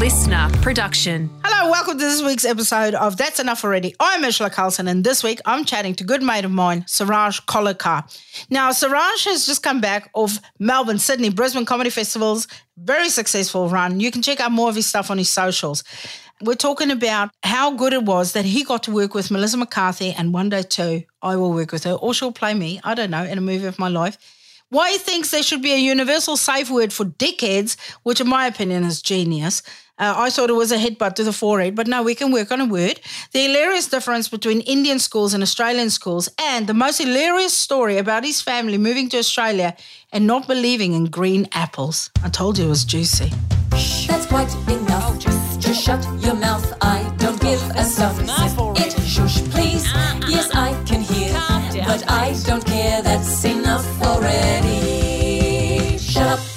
LiSTNR production. Hello, welcome to this week's episode of That's Enough Already. I'm Urzila Carlson, and this week I'm chatting to good mate of mine, Suraj Kolarkar. Now, Suraj has just come back of Melbourne, Sydney, Brisbane Comedy Festivals. Very successful run. You can check out more of his stuff on his socials. We're talking about how good it was that he got to work with Melissa McCarthy, and one day too, I will work with her, or she'll play me, I don't know, in a movie of my life. Why he thinks there should be a universal safe word for dickheads, which in my opinion is genius. Uh, I thought it was a headbutt to the forehead, but no, we can work on a word. The hilarious difference between Indian schools and Australian schools, and the most hilarious story about his family moving to Australia and not believing in green apples. I told you it was juicy. That's quite enough. Just, just shut your mouth. I don't give a stuff. Zip it, shush, please. Yes, I can hear, but I don't care. That's enough already. Shut up.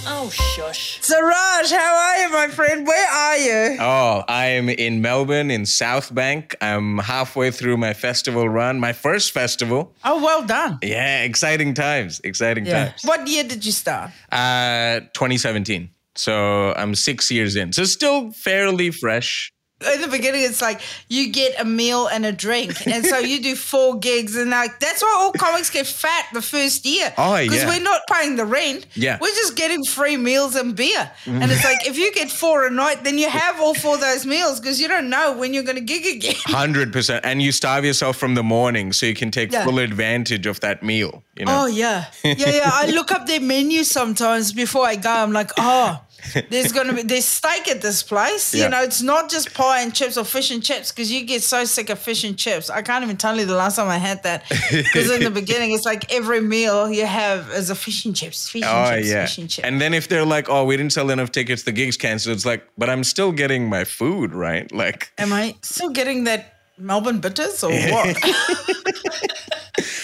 Oh. Suraj, how are you, my friend? Where are you? Oh, I am in Melbourne in South Bank. I'm halfway through my festival run, my first festival. Oh, well done. Yeah, exciting times. Exciting times. What year did you start? Uh, 2017. So I'm six years in. So still fairly fresh. In the beginning, it's like you get a meal and a drink, and so you do four gigs, and like that's why all comics get fat the first year. Oh, yeah, because we're not paying the rent. Yeah. we're just getting free meals and beer, mm. and it's like if you get four a night, then you have all four of those meals because you don't know when you're going to gig again. 100%. And you starve yourself from the morning so you can take Yeah. full advantage of that meal. You know? Oh yeah, yeah, yeah. I look up their menu sometimes before I go. I'm like, oh, there's gonna be there's steak at this place. Yeah. You know, it's not just pie and chips or fish and chips because you get so sick of fish and chips. I can't even tell you the last time I had that because in the beginning it's like every meal you have is a fish and chips, fish and Oh chips, yeah, fish and chips. and then if they're like, "Oh, we didn't sell enough tickets, the gig's canceled," it's like, "But I'm still getting my food, right?" Like, Am I still getting that Melbourne bitters or what?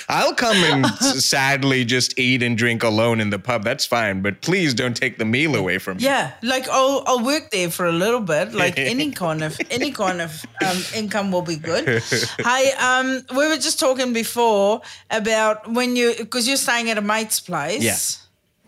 I'll come and sadly just eat and drink alone in the pub. That's fine, but please don't take the meal away from me. Yeah, like I'll I'll work there for a little bit. Like any kind of any kind of um, income will be good. hey, um, we were just talking before about when you because you're staying at a mate's place. Yeah.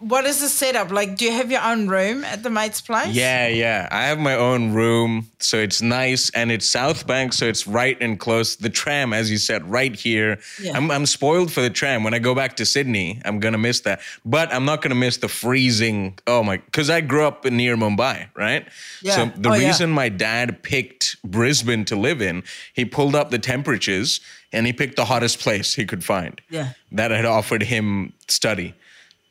What is the setup? Like, do you have your own room at the mate's place? Yeah, yeah. I have my own room, so it's nice, and it's South Bank, so it's right and close. The tram, as you said, right here. Yeah. I'm, I'm spoiled for the tram. When I go back to Sydney, I'm gonna miss that, but I'm not gonna miss the freezing. Oh my, because I grew up near Mumbai, right? Yeah. So the Oh, yeah. reason my dad picked Brisbane to live in, he pulled up the temperatures and he picked the hottest place he could find. Yeah. That had offered him study.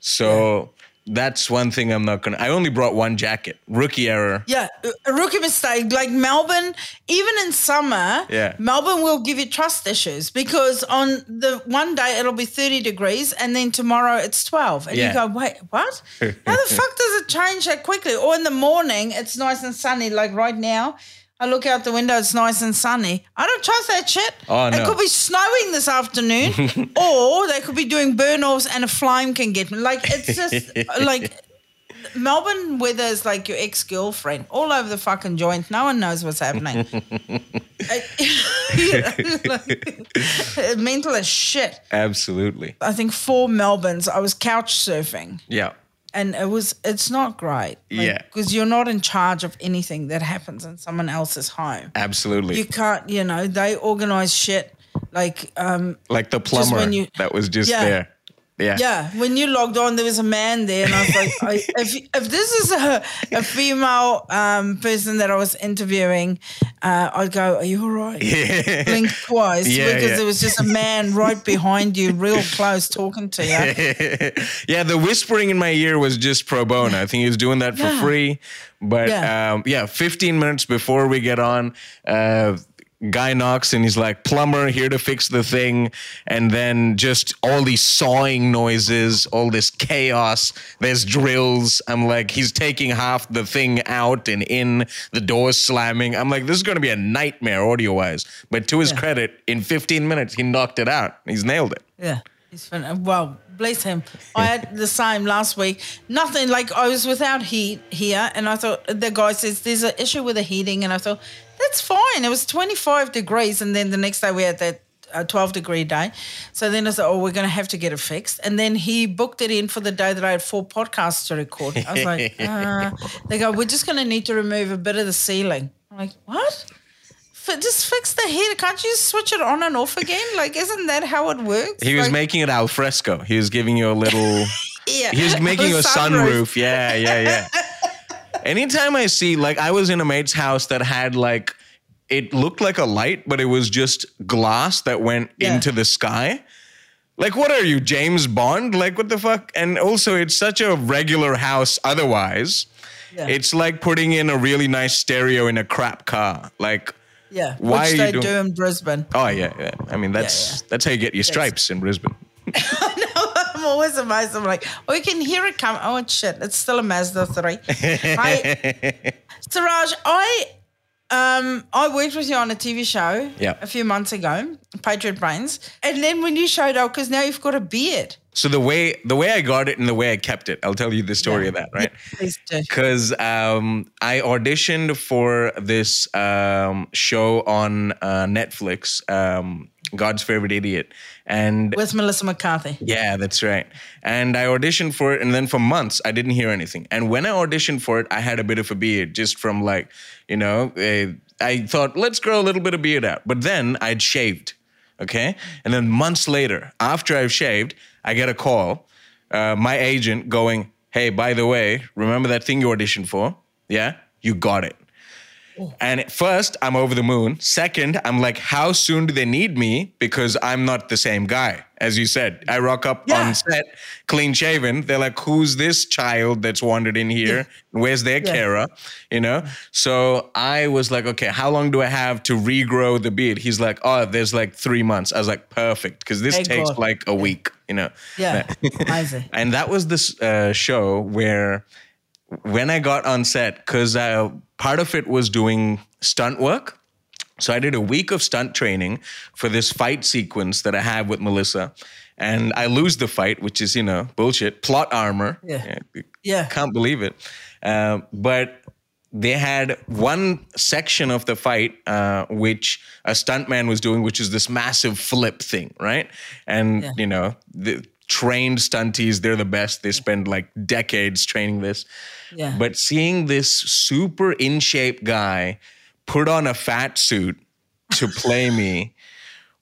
So that's one thing I'm not gonna. I only brought one jacket. Rookie error. Yeah, rookie mistake. Like Melbourne, even in summer, Yeah. Melbourne will give you trust issues because on the one day it'll be 30 degrees and then tomorrow it's 12. And Yeah. you go, wait, what? How the fuck does it change that quickly? Or in the morning, it's nice and sunny. Like right now, I look out the window, it's nice and sunny. I don't trust that shit. Oh, It could be snowing this afternoon, or they could be doing burn offs and a flame can get me. Like, it's just like. Melbourne weather is like your ex girlfriend all over the fucking joint. No one knows what's happening. You know, like, mental as shit. Absolutely. I think for Melbourne's, I was couch surfing, Yeah. And it was it's not great. Yeah. because you're not in charge of anything that happens in someone else's home. Absolutely. You can't, you know, they organize shit like um, like the plumber you- that was just Yeah. there. Yeah. Yeah, when you logged on, there was a man there, and I was like, I, if if this is a, a female um, person that I was interviewing, uh, I'd go, "Are you all right?" Blink twice Yeah, because yeah. there was just a man right behind you, real close, talking to you. yeah, the whispering in my ear was just pro bono. I think he was doing that for Yeah. free. But Yeah. um, yeah, 15 minutes before we get on, uh, guy knocks and he's like, plumber here to fix the thing. And then just all these sawing noises, all this chaos. There's drills. I'm like, he's taking half the thing out and in, the doors slamming. I'm like, this is going to be a nightmare audio wise. But to his Yeah. credit, in 15 minutes, he knocked it out. He's nailed it. Yeah. He's fun. Well, bless him. I had the same last week. Nothing like I was without heat here, and I thought the guy says there's an issue with the heating, and I thought that's fine. It was 25 degrees, and then the next day we had that a 12 degree day. So then I said, oh, we're going to have to get it fixed. And then he booked it in for the day that I had four podcasts to record. I was like, uh, they go, we're just going to need to remove a bit of the ceiling. I'm like, what? F- just fix the heater. Can't you switch it on and off again? Like, isn't that how it works? He was Like, making it al fresco. He was giving you a little. yeah. He was making a sunroof. sunroof. Yeah, yeah, yeah. Anytime I see, like, I was in a mate's house that had like, it looked like a light, but it was just glass that went Yeah. into the sky. Like, what are you, James Bond? Like, what the fuck? And also, it's such a regular house otherwise. Yeah. It's like putting in a really nice stereo in a crap car. Like, Yeah. Why Which are you they doing- do in Brisbane. oh yeah, yeah. I mean, that's yeah. that's how you get your stripes in Brisbane. no, I'm always amazed. I'm like, oh, you can hear it come. Oh, shit. It's still a Mazda 3. I, Suraj, I um I worked with you on a TV show Yeah. a few months ago, Patriot Brains. And then when you showed up, because now you've got a beard. So the way the way I got it and the way I kept it, I'll tell you the story of that, right? Because um, I auditioned for this um, show on uh, Netflix, um, God's Favorite Idiot, and With Melissa McCarthy. yeah, that's right. And I auditioned for it, and then for months I didn't hear anything. And when I auditioned for it, I had a bit of a beard, just from like, you know, uh, I thought let's grow a little bit of beard out. But then I'd shaved, okay. And then months later, after I've shaved, I get a call, uh, my agent going, "Hey, by the way, remember that thing you auditioned for? Yeah, you got it." And first, I'm over the moon. Second, I'm like, how soon do they need me? Because I'm not the same guy. As you said, I rock up Yeah. on set, clean shaven. They're like, who's this child that's wandered in here? Where's their Yeah. carer? You know? So I was like, okay, how long do I have to regrow the beard? He's like, oh, there's like three months. I was like, perfect. Because this Thank takes God. like a week, you know? Yeah. And that was this uh, show where when I got on set, because uh, part of it was doing stunt work. So I did a week of stunt training for this fight sequence that I have with Melissa. And I lose the fight, which is, you know, bullshit. Plot armor. Yeah. Yeah. Can't believe it. Um, but they had one section of the fight uh, which a stuntman was doing, which is this massive flip thing, right? And Yeah. you know, the trained stunties, they're the best. They spend like decades training this. Yeah. But seeing this super in shape guy put on a fat suit to play me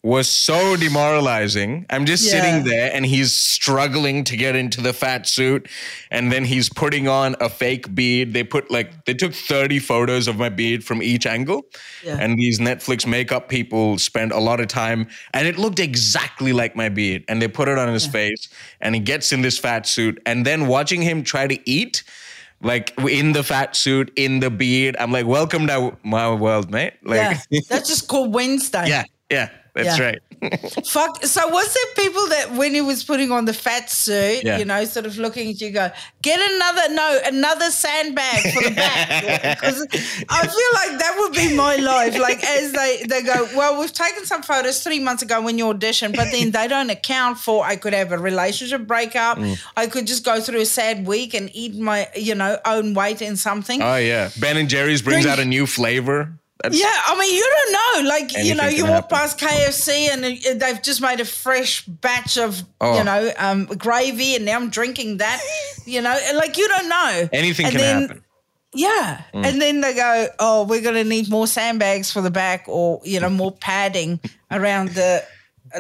was so demoralizing. I'm just Yeah. sitting there and he's struggling to get into the fat suit. And then he's putting on a fake beard. They put like, they took 30 photos of my beard from each angle. Yeah. And these Netflix makeup people spent a lot of time and it looked exactly like my beard. And they put it on his face and he gets in this fat suit. And then watching him try to eat, like in the fat suit, in the beard, I'm like, welcome to my world, mate. Like, yeah. That's just called Wednesday. yeah, yeah, that's Yeah. right. Fuck. So was there people that when he was putting on the fat suit, Yeah. you know, sort of looking at you, go, get another no, another sandbag for the back? Because I feel like that would be my life. Like as they they go, well, we've taken some photos three months ago when you auditioned, but then they don't account for. I could have a relationship breakup. Mm. I could just go through a sad week and eat my you know own weight in something. Oh yeah, Ben and Jerry's brings Bring- out a new flavor. That's, Yeah, I mean, you don't know. Like, you know, you walk happen. past KFC and they've just made a fresh batch of, Oh. you know, um, gravy, and now I'm drinking that. You know, like you don't know. anything And can then- happen. Yeah, Mm. and then they go, "Oh, we're going to need more sandbags for the back, or you know, more padding around the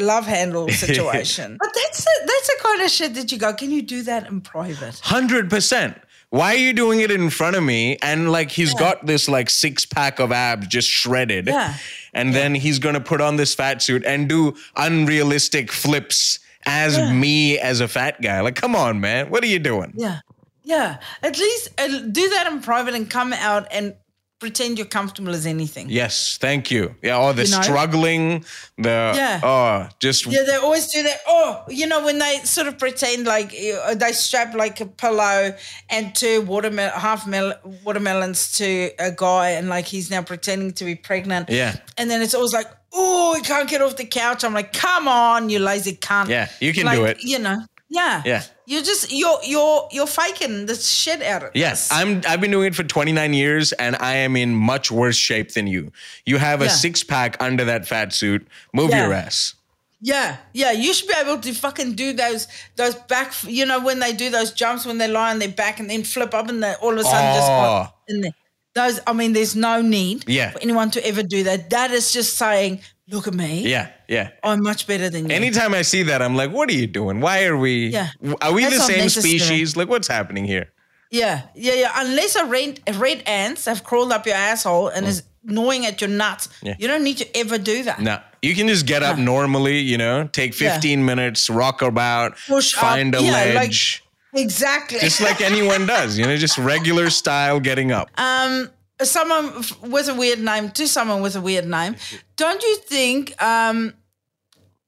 love handle situation." but that's the, that's the kind of shit that you go, "Can you do that in private?" Hundred percent. Why are you doing it in front of me? And like he's got this like six pack of abs just shredded. Yeah. And then he's gonna put on this fat suit and do unrealistic flips as me as a fat guy. Like, come on, man. What are you doing? Yeah. Yeah. At least uh, do that in private and come out and pretend you're comfortable as anything. Yes, thank you. Yeah, oh the You know? struggling, the Yeah. oh just Yeah, they always do that. Oh, you know, when they sort of pretend like they strap like a pillow and two watermelon, half mel- watermelons to a guy, and like he's now pretending to be pregnant. Yeah. And then it's always like, oh, he can't get off the couch. I'm like, come on, you lazy cunt. Yeah, you can Like, do it. You know. Yeah. Yeah. You're just you're you're you're faking the shit out of Yes, this. I'm. I've been doing it for 29 years, and I am in much worse shape than you. You have a Yeah. six pack under that fat suit. Move Yeah. your ass. Yeah, yeah. You should be able to fucking do those those back. You know when they do those jumps when they lie on their back and then flip up and they all of a sudden just Oh. in there. Those. I mean, there's no need Yeah. for anyone to ever do that. That is just saying, look at me. Yeah, yeah. I'm much better than you. Anytime I see that, I'm like, what are you doing? Why are we? Yeah. Are we That's the same species? Like, what's happening here? Yeah, yeah, yeah. Unless a red, red ants have crawled up your asshole and is gnawing at your nuts, Mm. Yeah. you don't need to ever do that. No, you can just get up normally. You know, take 15 minutes, rock about, Push up. find a Yeah, like- ledge, Exactly. just like anyone does. You know, just regular style getting up. um, someone with a weird name to someone with a weird name. Don't you think um,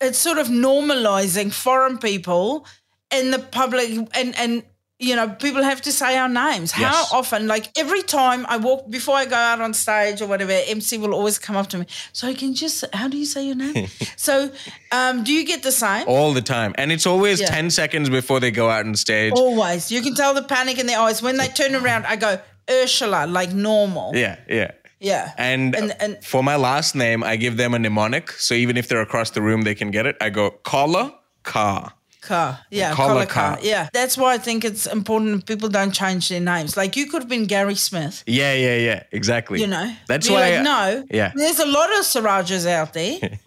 it's sort of normalizing foreign people in the public and and you know people have to say our names. How often? Like every time I walk before I go out on stage or whatever, MC will always come up to me. So I can just how do you say your name? so um, do you get the same? all the time. And it's always Yeah. 10 seconds before they go out on stage. Always. You can tell the panic in their eyes when they turn around. I go Ursula, like normal. Yeah, yeah. Yeah. And, and, and for my last name, I give them a mnemonic. So even if they're across the room, they can get it. I go, Kala Ka. car. Yeah, Collar collar car. car. Yeah. That's why I think it's important people don't change their names. Like you could have been Gary Smith, Yeah, yeah, yeah. Exactly. you know. That's Be why. like, no. Yeah. There's a lot of Sirajas out there.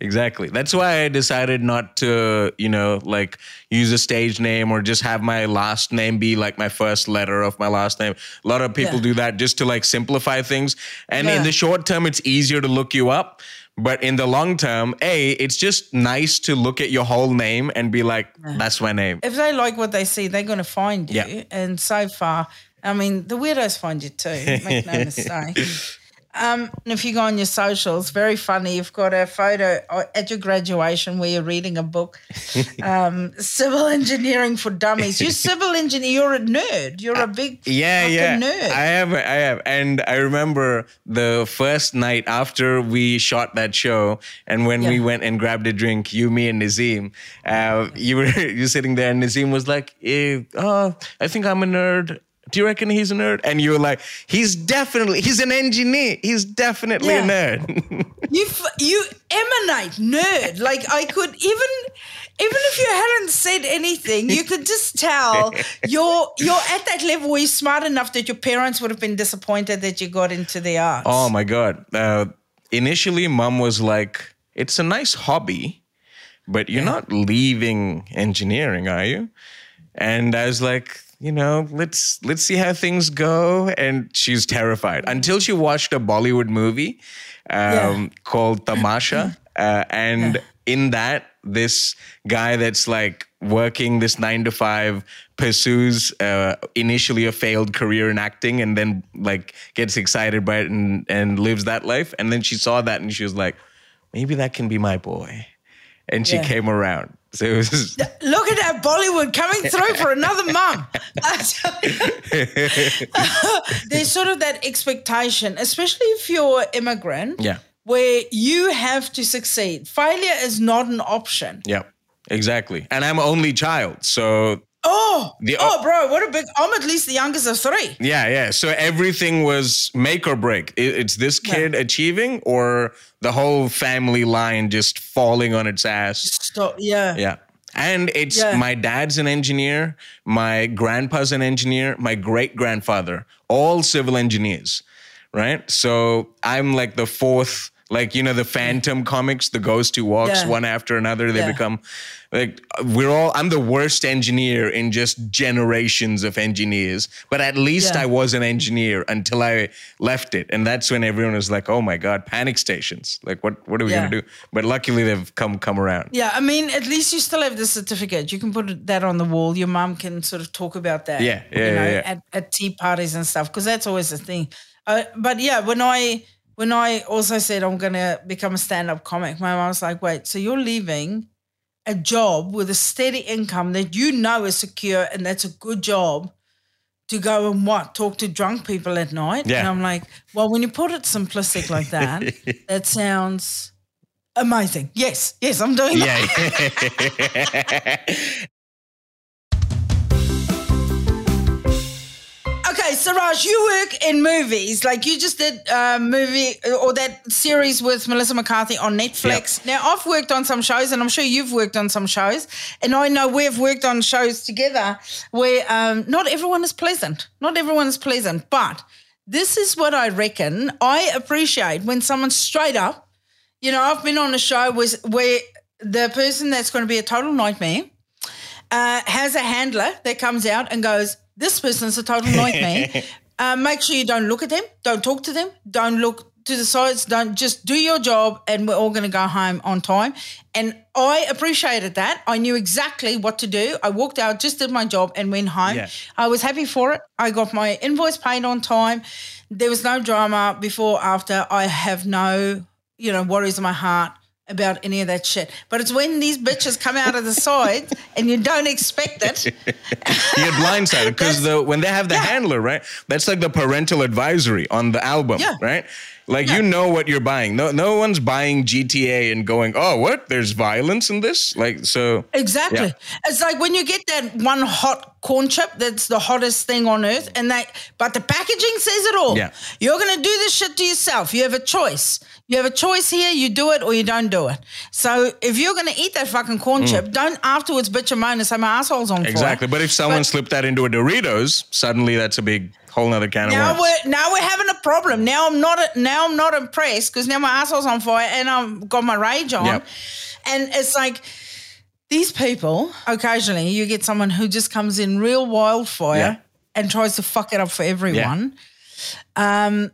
Exactly. That's why I decided not to, you know, like use a stage name or just have my last name be like my first letter of my last name. A lot of people Yeah. do that just to like simplify things. And in the short term, it's easier to look you up. But in the long term, A, it's just nice to look at your whole name and be like, that's my name. if they like what they see, they're going to find you. Yeah. And so far, I mean, the weirdos find you too. Make no mistake. Um, and if you go on your socials, very funny. You've got a photo uh, at your graduation where you're reading a book, um, civil engineering for dummies. You're civil engineer. You're a nerd. You're a big Yeah, yeah. nerd. I have, I have. And I remember the first night after we shot that show, and when we went and grabbed a drink, you, me, and Nazim, uh, you were you sitting there, and Nazim was like, eh, "Oh, I think I'm a nerd." Do you reckon he's a nerd? And you were like, he's definitely, he's an engineer. He's definitely Yeah. a nerd. You f- you emanate nerd. Like I could even even if you hadn't said anything, you could just tell you're you're at that level where you're smart enough that your parents would have been disappointed that you got into the arts. Oh my god! Uh, initially, mom was like, "It's a nice hobby, but you're not leaving engineering, are you?" And I was like, "You know, let's let's see how things go." And she's terrified. Until she watched a Bollywood movie um, Yeah. called Tamasha, uh, and in that, this guy that's like working this nine to five pursues uh, initially a failed career in acting and then like gets excited by it and, and lives that life. And then she saw that and she was like maybe that can be my boy. And she Yeah. came around so it was Look at that Bollywood coming through for another mum. There's sort of that expectation, especially if you're immigrant, yeah where you have to succeed. Failure is not an option. yeah exactly and i'm only child so Oh, The- oh, bro, what a big! I'm at least the youngest of three. Yeah, yeah. So everything was make or break. It- It's this kid achieving or the whole family line just falling on its ass. Stop. Yeah. Yeah. And it's Yeah. my dad's an engineer, my grandpa's an engineer, my great grandfather, all civil engineers, right? So I'm like the fourth, like, you know, the Phantom comics, the ghost who walks Yeah. one after another. They Yeah. become like, we're all, I'm the worst engineer in just generations of engineers, but at least Yeah. I was an engineer until I left it. And that's when everyone was like, oh my God, panic stations. Like, what, what are we going to do? But luckily they've come, come around. Yeah, I mean, at least you still have the certificate. You can put that on the wall. Your mum can sort of talk about that. Yeah, yeah, you know. At, at tea parties and stuff, because that's always the thing. Uh, but yeah, when I when I also said I'm gonna become a stand up comic, my mom was like, "Wait, so you're leaving a job with a steady income that you know is secure and that's a good job." To go and what talk to drunk people at night, Yeah. and I'm like, well, when you put it simplistic like that, that sounds amazing. Yes, yes, I'm doing that. Okay, Suraj, you work in movies. Like you just did a movie or that series with Melissa McCarthy on Netflix. Now, I've worked on some shows, and I'm sure you've worked on some shows. And I know we've worked on shows together where um, not everyone is pleasant. Not everyone is pleasant. But this is what I reckon. I appreciate when someone's straight up, you know, I've been on a show with, where the person that's going to be a total nightmare uh, has a handler that comes out and goes, This person's a total nightmare. uh, make sure you don't look at them, don't talk to them, don't look to the sides, don't just do your job, and we're all going to go home on time. And I appreciated that. I knew exactly what to do. I walked out, just did my job, and went home. Yeah. I was happy for it. I got my invoice paid on time. There was no drama before, after. I have no, you know, worries in my heart about any of that shit. But it's when these bitches come out of the side and you don't expect it. you get blindsided because the when they have the Yeah. handler, right? That's like the parental advisory on the album, Yeah. right? Like Yeah. you know what you're buying. No, no one's buying GTA and going, "Oh, what? There's violence in this." Like so. Exactly. Yeah. It's like when you get that one hot corn chip that's the hottest thing on earth, and that, but the packaging says it all. Yeah. You're going to do this shit to yourself. You have a choice. You have a choice here. You do it or you don't do it. So if you're going to eat that fucking corn chip, don't afterwards bitch and moan and say my asshole's on fire. Mm. Exactly. But if someone But- slipped that into a Doritos, suddenly that's a big whole nother can Now of worms. we're now we're having a problem. Now I'm not now I'm not impressed because now my asshole's on fire and I've got my rage on, Yep. and it's like these people. Occasionally, you get someone who just comes in real wildfire Yeah. and tries to fuck it up for everyone. Um,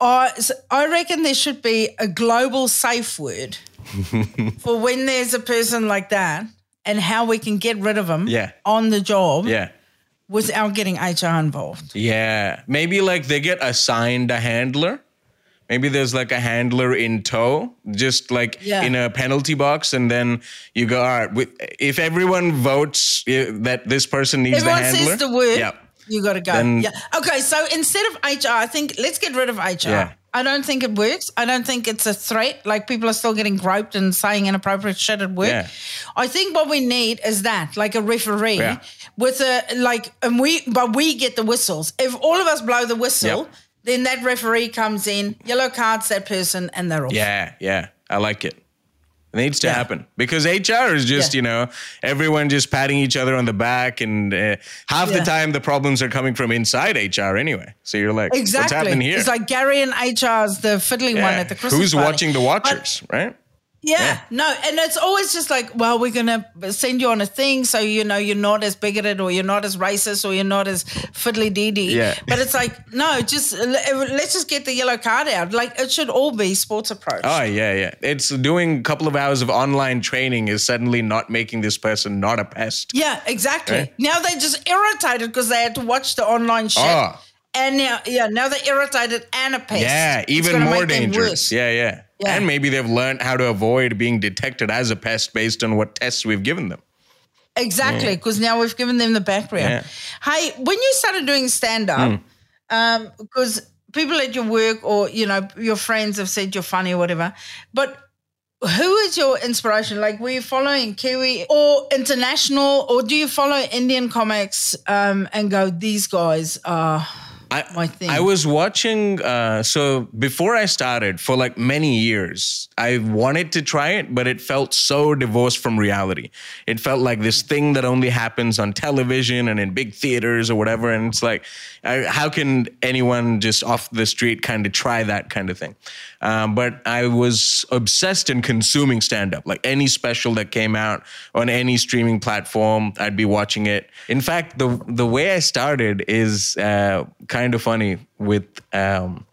I I reckon there should be a global safe word for when there's a person like that and how we can get rid of them Yeah. on the job Yeah. Without getting HR involved. Yeah. Maybe like they get assigned a handler. Maybe there's like a handler in tow, just like Yeah. in a penalty box, and then you go, all right. If everyone votes uh, that this person needs Everyone the handler, says the word. Yeah. You got to go. Then- yeah. Okay. So instead of HR, I think let's get rid of HR. Yeah. I don't think it works. I don't think it's a threat. Like people are still getting groped and saying inappropriate shit at work. Yeah. I think what we need is that, like a referee Yeah. with a like, and we, but we get the whistles. If all of us blow the whistle, Yep. then that referee comes in, yellow cards that person, and they're off. Yeah, yeah, I like it. It needs to Yeah. happen because HR is just Yeah. you know everyone just patting each other on the back, and uh, half Yeah. the time the problems are coming from inside HR anyway. So you're like, Exactly. what's happening here? It's like Gary and HR is the fiddling one at the Christmas Who's party. watching the But- watchers, right? Yeah, Yeah. no, and it's always just like, well, we're gonna send you on a thing, so you know you're not as bigoted, or you're not as racist, or you're not as fiddly dee dee. Yeah. But it's like, no, just uh, let's just get the yellow card out. Like it should all be sports approach. Oh yeah, yeah. It's doing a couple of hours of online training is suddenly not making this person not a pest. Yeah, exactly. Right. Now they're just irritated because they had to watch the online shit. Oh. And now, yeah, now they're irritated and a pest. Yeah, even more dangerous. Yeah, yeah, Yeah. And maybe they've learned how to avoid being detected as a pest based on what tests we've given them. Exactly, because now we've given them the background. Yeah. Hey, when you started doing stand up, um, because people at your work or you know your friends have said you're funny or whatever, but who is your inspiration? Like, were you following Kiwi or international, or do you follow Indian comics um, and go, these guys are I, my thing? I was watching. Uh, so before I started, for like many years, I wanted to try it, but it felt so divorced from reality. It felt like this thing that only happens on television and in big theaters or whatever. And it's like, I, how can anyone just off the street kind of try that kind of thing? Um, but I was obsessed in consuming stand up. Like any special that came out on any streaming platform, I'd be watching it. In fact, the the way I started is uh, kind of funny. With um,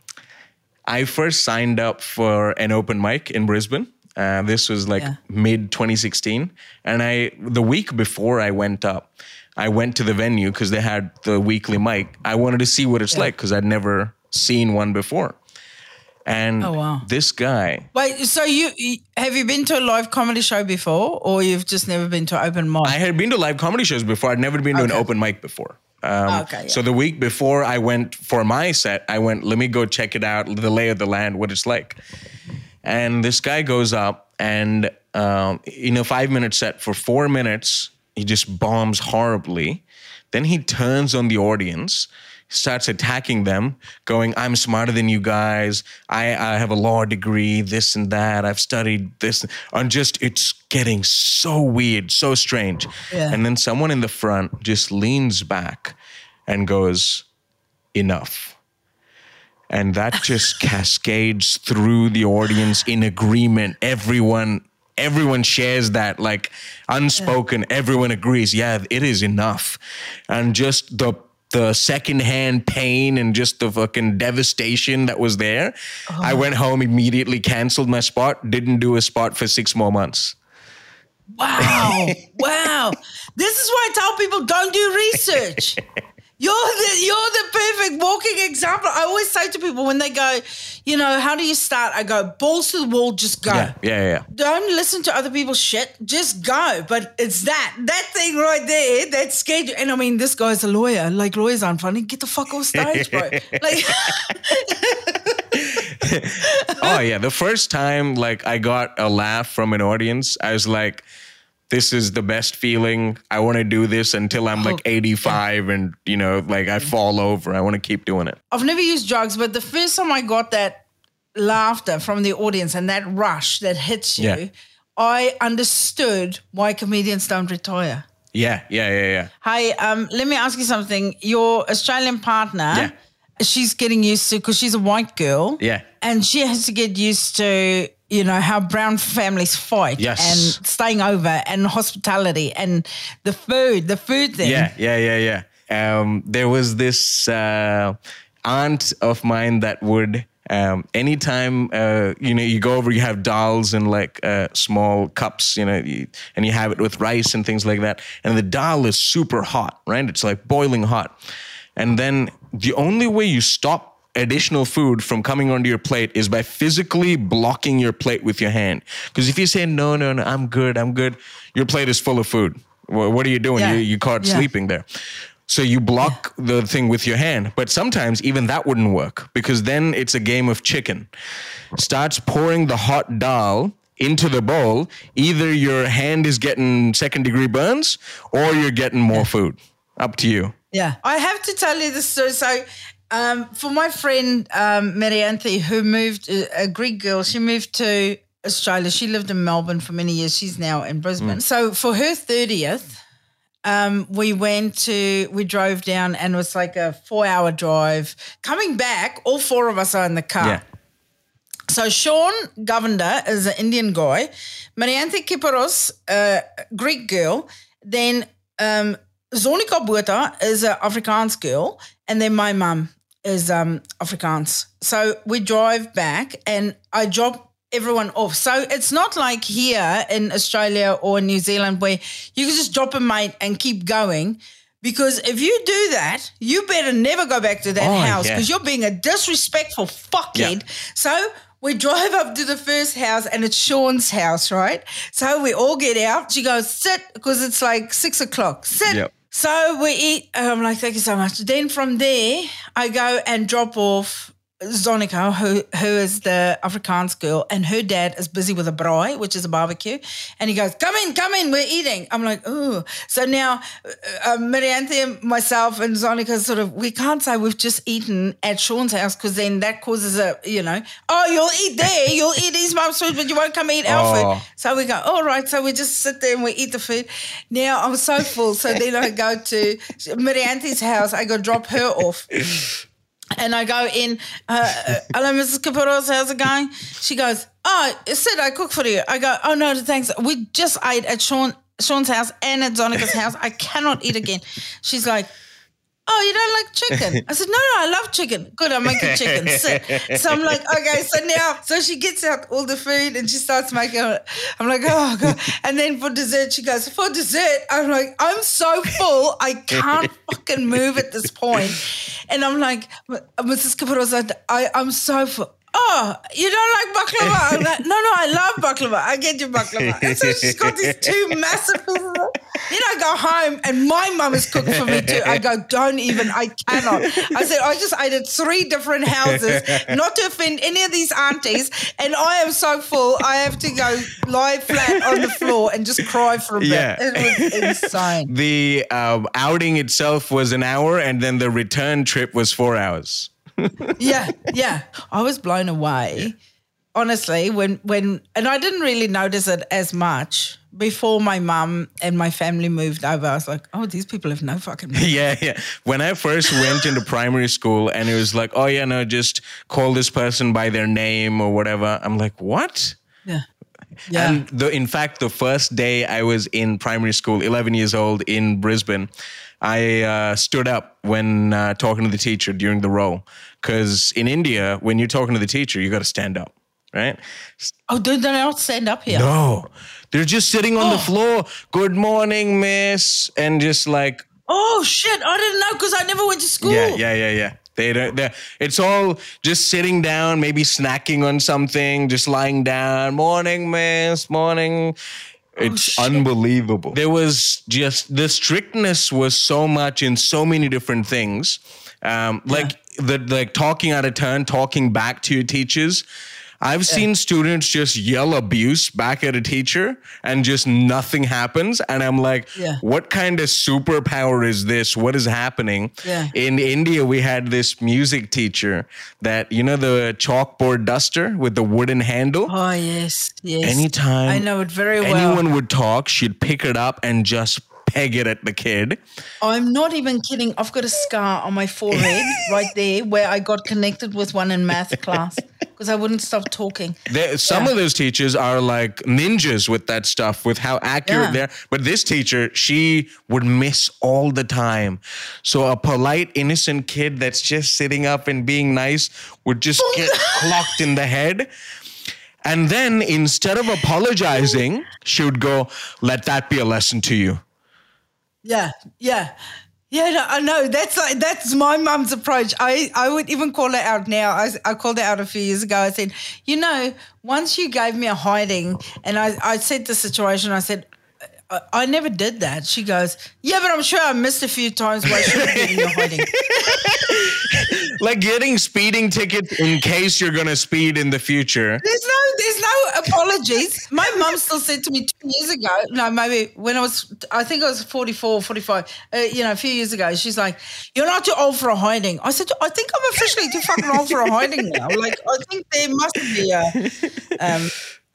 I first signed up for an open mic in Brisbane. Uh, this was like Yeah. mid 2016, and I the week before I went up, I went to the venue because they had the weekly mic. I wanted to see what it's Yeah. like because I'd never seen one before. And Oh, wow. this guy, Wait, so you have you been to a live comedy show before, or you've just never been to open mic? I had been to live comedy shows before. I'd never been to an open mic before. Um, Okay, yeah. So the week before I went for my set, I went, let me go check it out, the lay of the land, what it's like. And this guy goes up and um, in a five minute set for four minutes, he just bombs horribly. Then he turns on the audience, starts attacking them, going, I'm smarter than you guys. I, I have a law degree, this and that. I've studied this. And just, it's getting so weird, so strange. Yeah. And then someone in the front just leans back and goes, Enough. And that just cascades through the audience in agreement. Everyone, everyone shares that, like unspoken. Everyone agrees. Yeah, it is enough. And just the the secondhand pain and just the fucking devastation that was there. Oh I went home immediately, canceled my spot, didn't do a spot for six more months. Wow. wow. This is why I tell people don't do research. You're the you're the perfect walking example. I always say to people when they go, you know, how do you start? I go, balls to the wall, just go. Yeah, yeah, yeah. Don't listen to other people's shit. Just go. But it's that that thing right there that scared you. And I mean, this guy's a lawyer. Like lawyers aren't funny. Get the fuck off stage, bro. Like oh yeah, the first time like I got a laugh from an audience, I was like, this is the best feeling. I want to do this until I'm like Oh, 85 and you know, like I fall over. I want to keep doing it. I've never used drugs, but the first time I got that laughter from the audience and that rush that hits you, Yeah. I understood why comedians don't retire. Yeah, yeah, yeah, yeah. Hey, um, let me ask you something. Your Australian partner, Yeah. she's getting used to because she's a white girl. Yeah. And she has to get used to, you know, how brown families fight Yes. and staying over and hospitality and the food, the food thing. Yeah, yeah, yeah, yeah. Um, there was this uh, aunt of mine that would, um, anytime uh, you know, you go over, you have dals and like uh, small cups, you know, you, and you have it with rice and things like that. And the dal is super hot, right? It's like boiling hot. And then the only way you stop additional food from coming onto your plate is by physically blocking your plate with your hand. Because if you say, no, no, no, I'm good, I'm good, your plate is full of food. What are you doing? Yeah. You, you caught Yeah. sleeping there. So you block the thing with your hand. But sometimes even that wouldn't work because then it's a game of chicken. Starts pouring the hot dal into the bowl. Either your hand is getting second degree burns or you're getting more food. Up to you. Yeah. I have to tell you this story. So, um, for my friend um, Marianthe, who moved, a, a Greek girl, she moved to Australia. She lived in Melbourne for many years. She's now in Brisbane. So, for her 30th, um, we went to, we drove down and it was like a four hour drive. Coming back, all four of us are in the car. Yeah. So Sean Govender is an Indian guy, Marianthe Kiparos, a Greek girl, then um, Zonika Botha is an Afrikaans girl, and then my mum is um, Afrikaans. So we drive back, and I drop everyone off. So it's not like here in Australia or New Zealand where you can just drop a mate and keep going. Because if you do that, you better never go back to that Oh, house yeah. because you're being a disrespectful fuckhead. So we drive up to the first house and it's Sean's house, right? So we all get out. She goes, sit, because it's like six o'clock. Sit. Yep. So we eat. I'm like, thank you so much. Then from there, I go and drop off Zonica, who who is the Afrikaans girl, and her dad is busy with a braai, which is a barbecue. And he goes, "Come in, come in, we're eating." I'm like, "Oh." So now, uh, uh, Marianthe, myself, and Zonica sort of we can't say we've just eaten at Sean's house because then that causes a you know, oh, you'll eat there, you'll eat his mum's food, but you won't come eat our Oh. food. So we go, all right. So we just sit there and we eat the food. Now I'm so full. So then I go to Marianthe's house. I go drop her off. And I go in, uh, uh, hello, Mrs. Caporos, how's it going? She goes, oh, sit, I cook for you. I go, oh, no, thanks. We just ate at Sean, Sean's house and at Zonica's house. I cannot eat again. She's like, oh, you don't like chicken? I said, no, no, I love chicken. Good, I'm making chicken. Sit. So I'm like, okay, so now, so she gets out all the food and she starts making it. I'm like, oh, God. And then for dessert, she goes, for dessert, I'm like, I'm so full, I can't fucking move at this point. And I'm like, Mrs. Caparosa, I, I'm so full. Oh, you don't like baklava? I'm like, no, no, I love baklava. I get you baklava. And so she's got these two massive pieces. of- Then I go home and my mum has cooked for me too. I go, don't even, I cannot. I said, I just ate at three different houses, not to offend any of these aunties. And I am so full, I have to go lie flat on the floor and just cry for a bit. Yeah. It was insane. The um, outing itself was an hour, and then the return trip was four hours. yeah, yeah. I was blown away. Honestly, when when and I didn't really notice it as much before my mum and my family moved over. I was like, oh, these people have no fucking. Yeah, yeah. When I first went into primary school and it was like, oh, yeah, no, just call this person by their name or whatever. I'm like, what? Yeah, yeah. And the, in fact, the first day I was in primary school, 11 years old in Brisbane, I uh, stood up when uh, talking to the teacher during the roll. Because in India, when you're talking to the teacher, you got to stand up, right? oh, do they not stand up here? No, they're just sitting on the Oh. floor. Good morning, miss. And just like, Oh shit! I didn't know because I never went to school. Yeah, yeah, yeah, yeah. They don't. they're- It's all just sitting down, maybe snacking on something, just lying down. Morning, miss. Morning. It's shit. unbelievable. There was just the strictness was so much in so many different things, um, like the like talking out of turn, talking back to your teachers. I've seen students just yell abuse back at a teacher and just nothing happens. And I'm like, Yeah. what kind of superpower is this? What is happening? Yeah. In India, we had this music teacher that, you know, the chalkboard duster with the wooden handle. Oh yes, yes. Anytime I know it very well. anyone would talk, she'd pick it up and just peg it at the kid. I'm not even kidding. I've got a scar on my forehead right there where I got connected with one in math class because I wouldn't stop talking. There, some Yeah. of those teachers are like ninjas with that stuff, with how accurate Yeah. they're. But this teacher, she would miss all the time. So a polite, innocent kid that's just sitting up and being nice would just oh, get clocked in the head. And then instead of apologizing, she would go, "Let that be a lesson to you." Yeah, yeah. Yeah, no, I know. That's like that's my mum's approach. I, I would even call it out now. I, I called it out a few years ago. I said, you know, once you gave me a hiding, and I, I said the situation, I said, I, I never did that. She goes, yeah, but I'm sure I missed a few times I should have given you a hiding. Like getting speeding tickets in case you're gonna speed in the future. There's no, there's no apologies. My mum still said to me two years ago, no, maybe when I was, I think I was 44, 45, uh, you know, a few years ago, she's like, you're not too old for a hiding. I said, I think I'm officially too fucking old for a hiding now. Like, I think there must be a, um,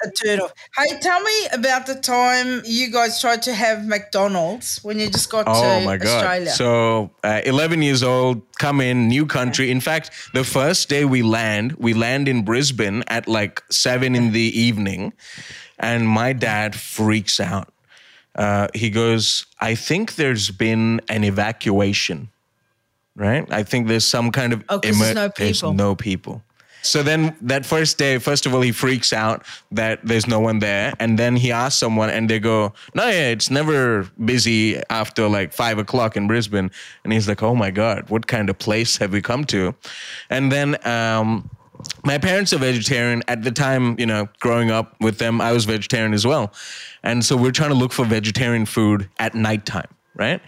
a turn off. Hey, tell me about the time you guys tried to have McDonald's when you just got Oh to my god! Australia. So, uh, 11 years old, come in, new country. In fact, the first day we land, we land in Brisbane at like seven in the evening, and my dad freaks out. Uh, he goes, "I think there's been an evacuation, right? I think there's some kind of Oh, 'cause there's no there's people. no people." So then that first day, first of all, he freaks out that there's no one there. And then he asks someone and they go, No, yeah, it's never busy after like five o'clock in Brisbane. And he's like, Oh my God, what kind of place have we come to? And then um, my parents are vegetarian. At the time, you know, growing up with them, I was vegetarian as well. And so we're trying to look for vegetarian food at nighttime, right?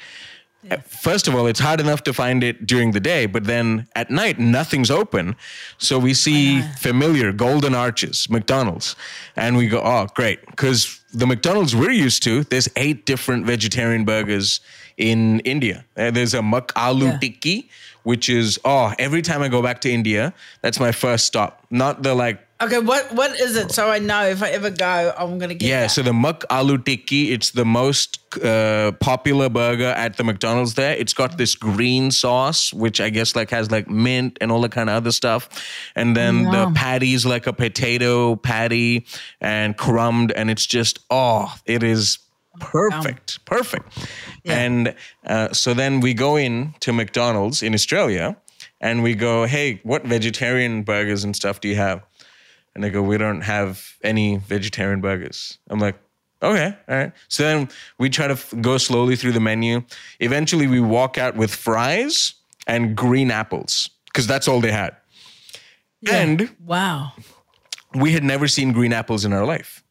First of all, it's hard enough to find it during the day, but then at night, nothing's open. So we see familiar Golden Arches, McDonald's, and we go, oh, great. Because the McDonald's we're used to, there's eight different vegetarian burgers in India. Uh, there's a McAloo Yeah. Tikki, which is, oh, every time I go back to India, that's my first stop. Not the like okay, what what is it? So I know if I ever go, I'm going to get Yeah, that. so the Mak Aloo Tikki, it's the most uh, popular burger at the McDonald's there. It's got this green sauce, which I guess like has like mint and all that kind of other stuff. And then the Yum. patty's like a potato patty and crumbed, and it's just, oh, it is perfect, perfect. Yeah. And uh, so then we go in to McDonald's in Australia and we go, hey, what vegetarian burgers and stuff do you have? And they go, we don't have any vegetarian burgers. I'm like, okay, all right. So then we try to f- go slowly through the menu. Eventually, we walk out with fries and green apples because that's all they had. And wow. we had never seen green apples in our life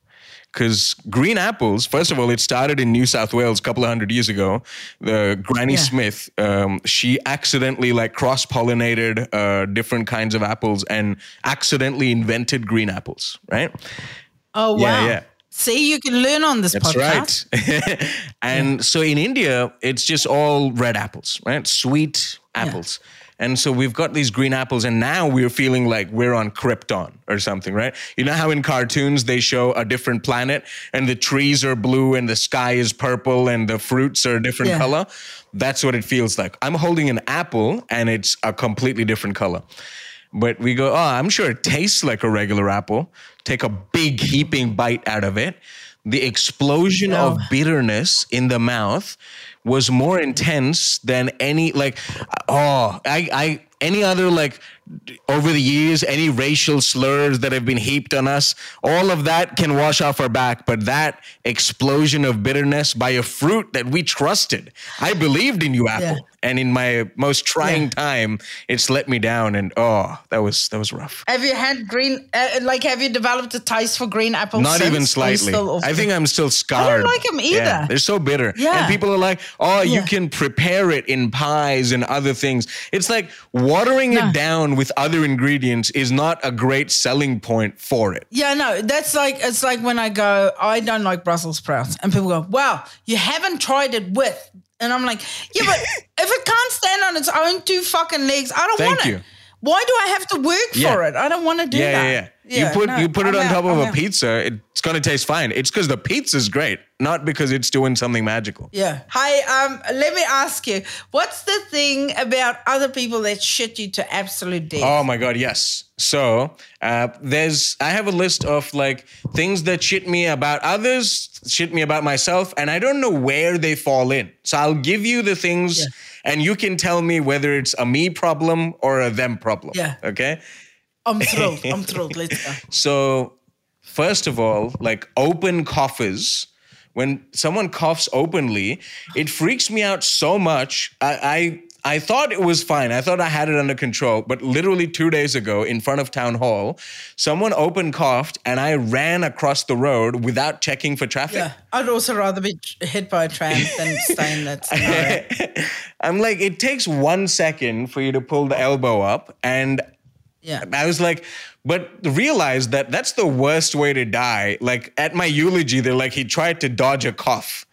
because green apples, first of all, it started in New South Wales a couple of hundred years ago. The Granny Yeah. Smith, um, she accidentally like cross pollinated uh, different kinds of apples and accidentally invented green apples, right? Oh wow. yeah. See, you can learn on this That's podcast. right. and so in India, it's just all red apples, right? Sweet apples. And so we've got these green apples, and now we're feeling like we're on Krypton or something, right? You know how in cartoons they show a different planet and the trees are blue and the sky is purple and the fruits are a different Yeah. color? That's what it feels like. I'm holding an apple and it's a completely different color. But we go, oh, I'm sure it tastes like a regular apple. Take a big heaping bite out of it. The explosion of bitterness in the mouth was more intense than any like oh I I any other like over the years any racial slurs that have been heaped on us all of that can wash off our back but that explosion of bitterness by a fruit that we trusted I believed in you apple Yeah. and in my most trying Yeah. time it's let me down and oh that was that was rough Have you had green? Uh, like, have you developed a taste for green apples? not even slightly. I think I'm still scarred. I don't like them either. Yeah, they're so bitter. Yeah. And people are like, oh, you can prepare it in pies and other things. It's like watering No. it down with other ingredients is not a great selling point for it. Yeah, no, that's like it's like when I go, I don't like Brussels sprouts, and people go, "Wow, you haven't tried it with," and I'm like, "Yeah, but if it can't stand on its own two fucking legs, I don't Thank want it." you. Why do I have to work Yeah. for it? I don't want to do yeah, that." yeah, yeah. You put no, you put it I'm on out, top of I'm a out. pizza, it's gonna taste fine. It's because the pizza's great, not because it's doing something magical. Yeah. Hi. Um. Let me ask you, what's the thing about other people that shit you to absolute death? Oh my god, yes. So uh, there's I have a list of like things that shit me about others, shit me about myself, and I don't know where they fall in. So I'll give you the things, Yeah. And you can tell me whether it's a me problem or a them problem. Yeah. Okay. I'm thrilled. I'm thrilled. Let's go. So first of all, like open coughers. When someone coughs openly, it freaks me out so much. I, I I thought it was fine. I thought I had it under control. But literally two days ago, in front of town hall, someone open coughed, and I ran across the road without checking for traffic. Yeah. I'd also rather be hit by a tram than stay in that scenario. I'm like, it takes one second for you to pull the elbow up, and Yeah. I was like, but realize that that's the worst way to die. Like at my eulogy, they're like, he tried to dodge a cough,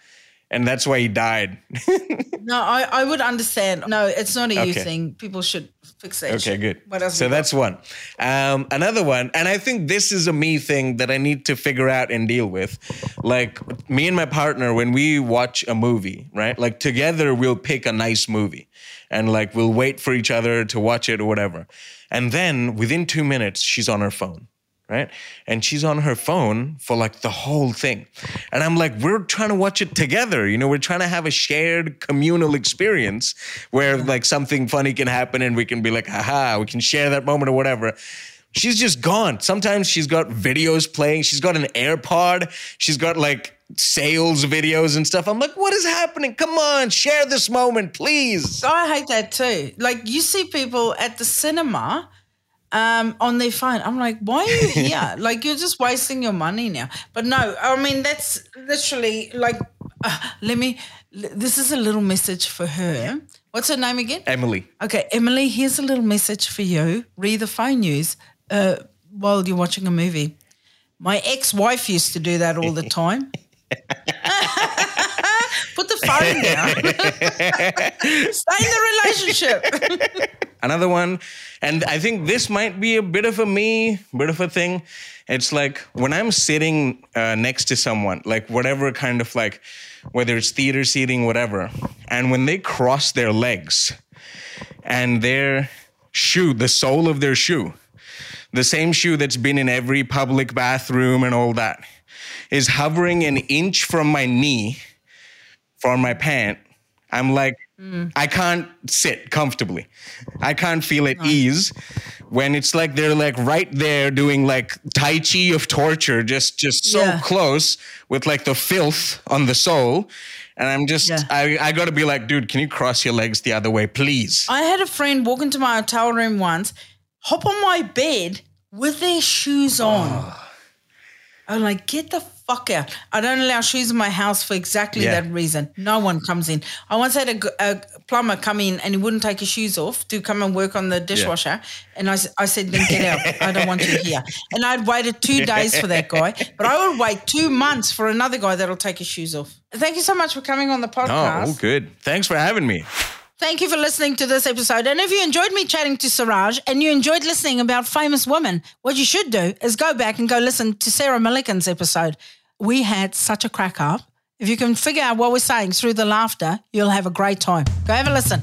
and that's why he died. No, I, I would understand. No, it's not a you thing. People should fix that. Okay, good. What else? So that's one. Um, another one, and I think this is a me thing that I need to figure out and deal with. Like me and my partner, when we watch a movie, right? Like together, we'll pick a nice movie, and like we'll wait for each other to watch it or whatever. And then within two minutes, she's on her phone. Right. And she's on her phone for like the whole thing. And I'm like, we're trying to watch it together. You know, we're trying to have a shared communal experience where like something funny can happen and we can be like, haha, we can share that moment or whatever. She's just gone. Sometimes she's got videos playing. She's got an AirPod. She's got like sales videos and stuff. I'm like, what is happening? Come on, share this moment, please. I hate that too. Like you see people at the cinema um, on their phone. I'm like, why are you here? like you're just wasting your money now. But no, I mean that's literally like. Uh, let me. This is a little message for her. What's her name again? Emily. Okay, Emily. Here's a little message for you. Read the phone news uh, while you're watching a movie. My ex-wife used to do that all the time. Put the phone down. Stay in the relationship. Another one, and I think this might be a bit of a me, bit of a thing. It's like when I'm sitting uh, next to someone, like whatever kind of like, whether it's theater seating, whatever, and when they cross their legs and their shoe, the sole of their shoe, the same shoe that's been in every public bathroom and all that, is hovering an inch from my knee from my pant, I'm like, mm. I can't sit comfortably. I can't feel at ease when it's like they're like right there doing like tai chi of torture, just just so Yeah. close with like the filth on the sole. And I'm just, Yeah. I, I gotta be like, dude, can you cross your legs the other way, please? I had a friend walk into my hotel room once, hop on my bed with their shoes on. Ah. I'm like, get the fuck out. I don't allow shoes in my house for exactly Yeah. that reason. No one comes in. I once had a plumber come in and he wouldn't take his shoes off to come and work on the dishwasher. And I said, then get out. I don't want you here. And I'd waited two days for that guy, but I would wait two months for another guy that'll take his shoes off. Thank you so much for coming on the podcast. oh, good. Thanks for having me. Thank you for listening to this episode. And if you enjoyed me chatting to Suraj and you enjoyed listening about famous women, what you should do is go back and go listen to Sarah Millican's episode. We had such a crack up. If you can figure out what we're saying through the laughter, you'll have a great time. Go have a listen.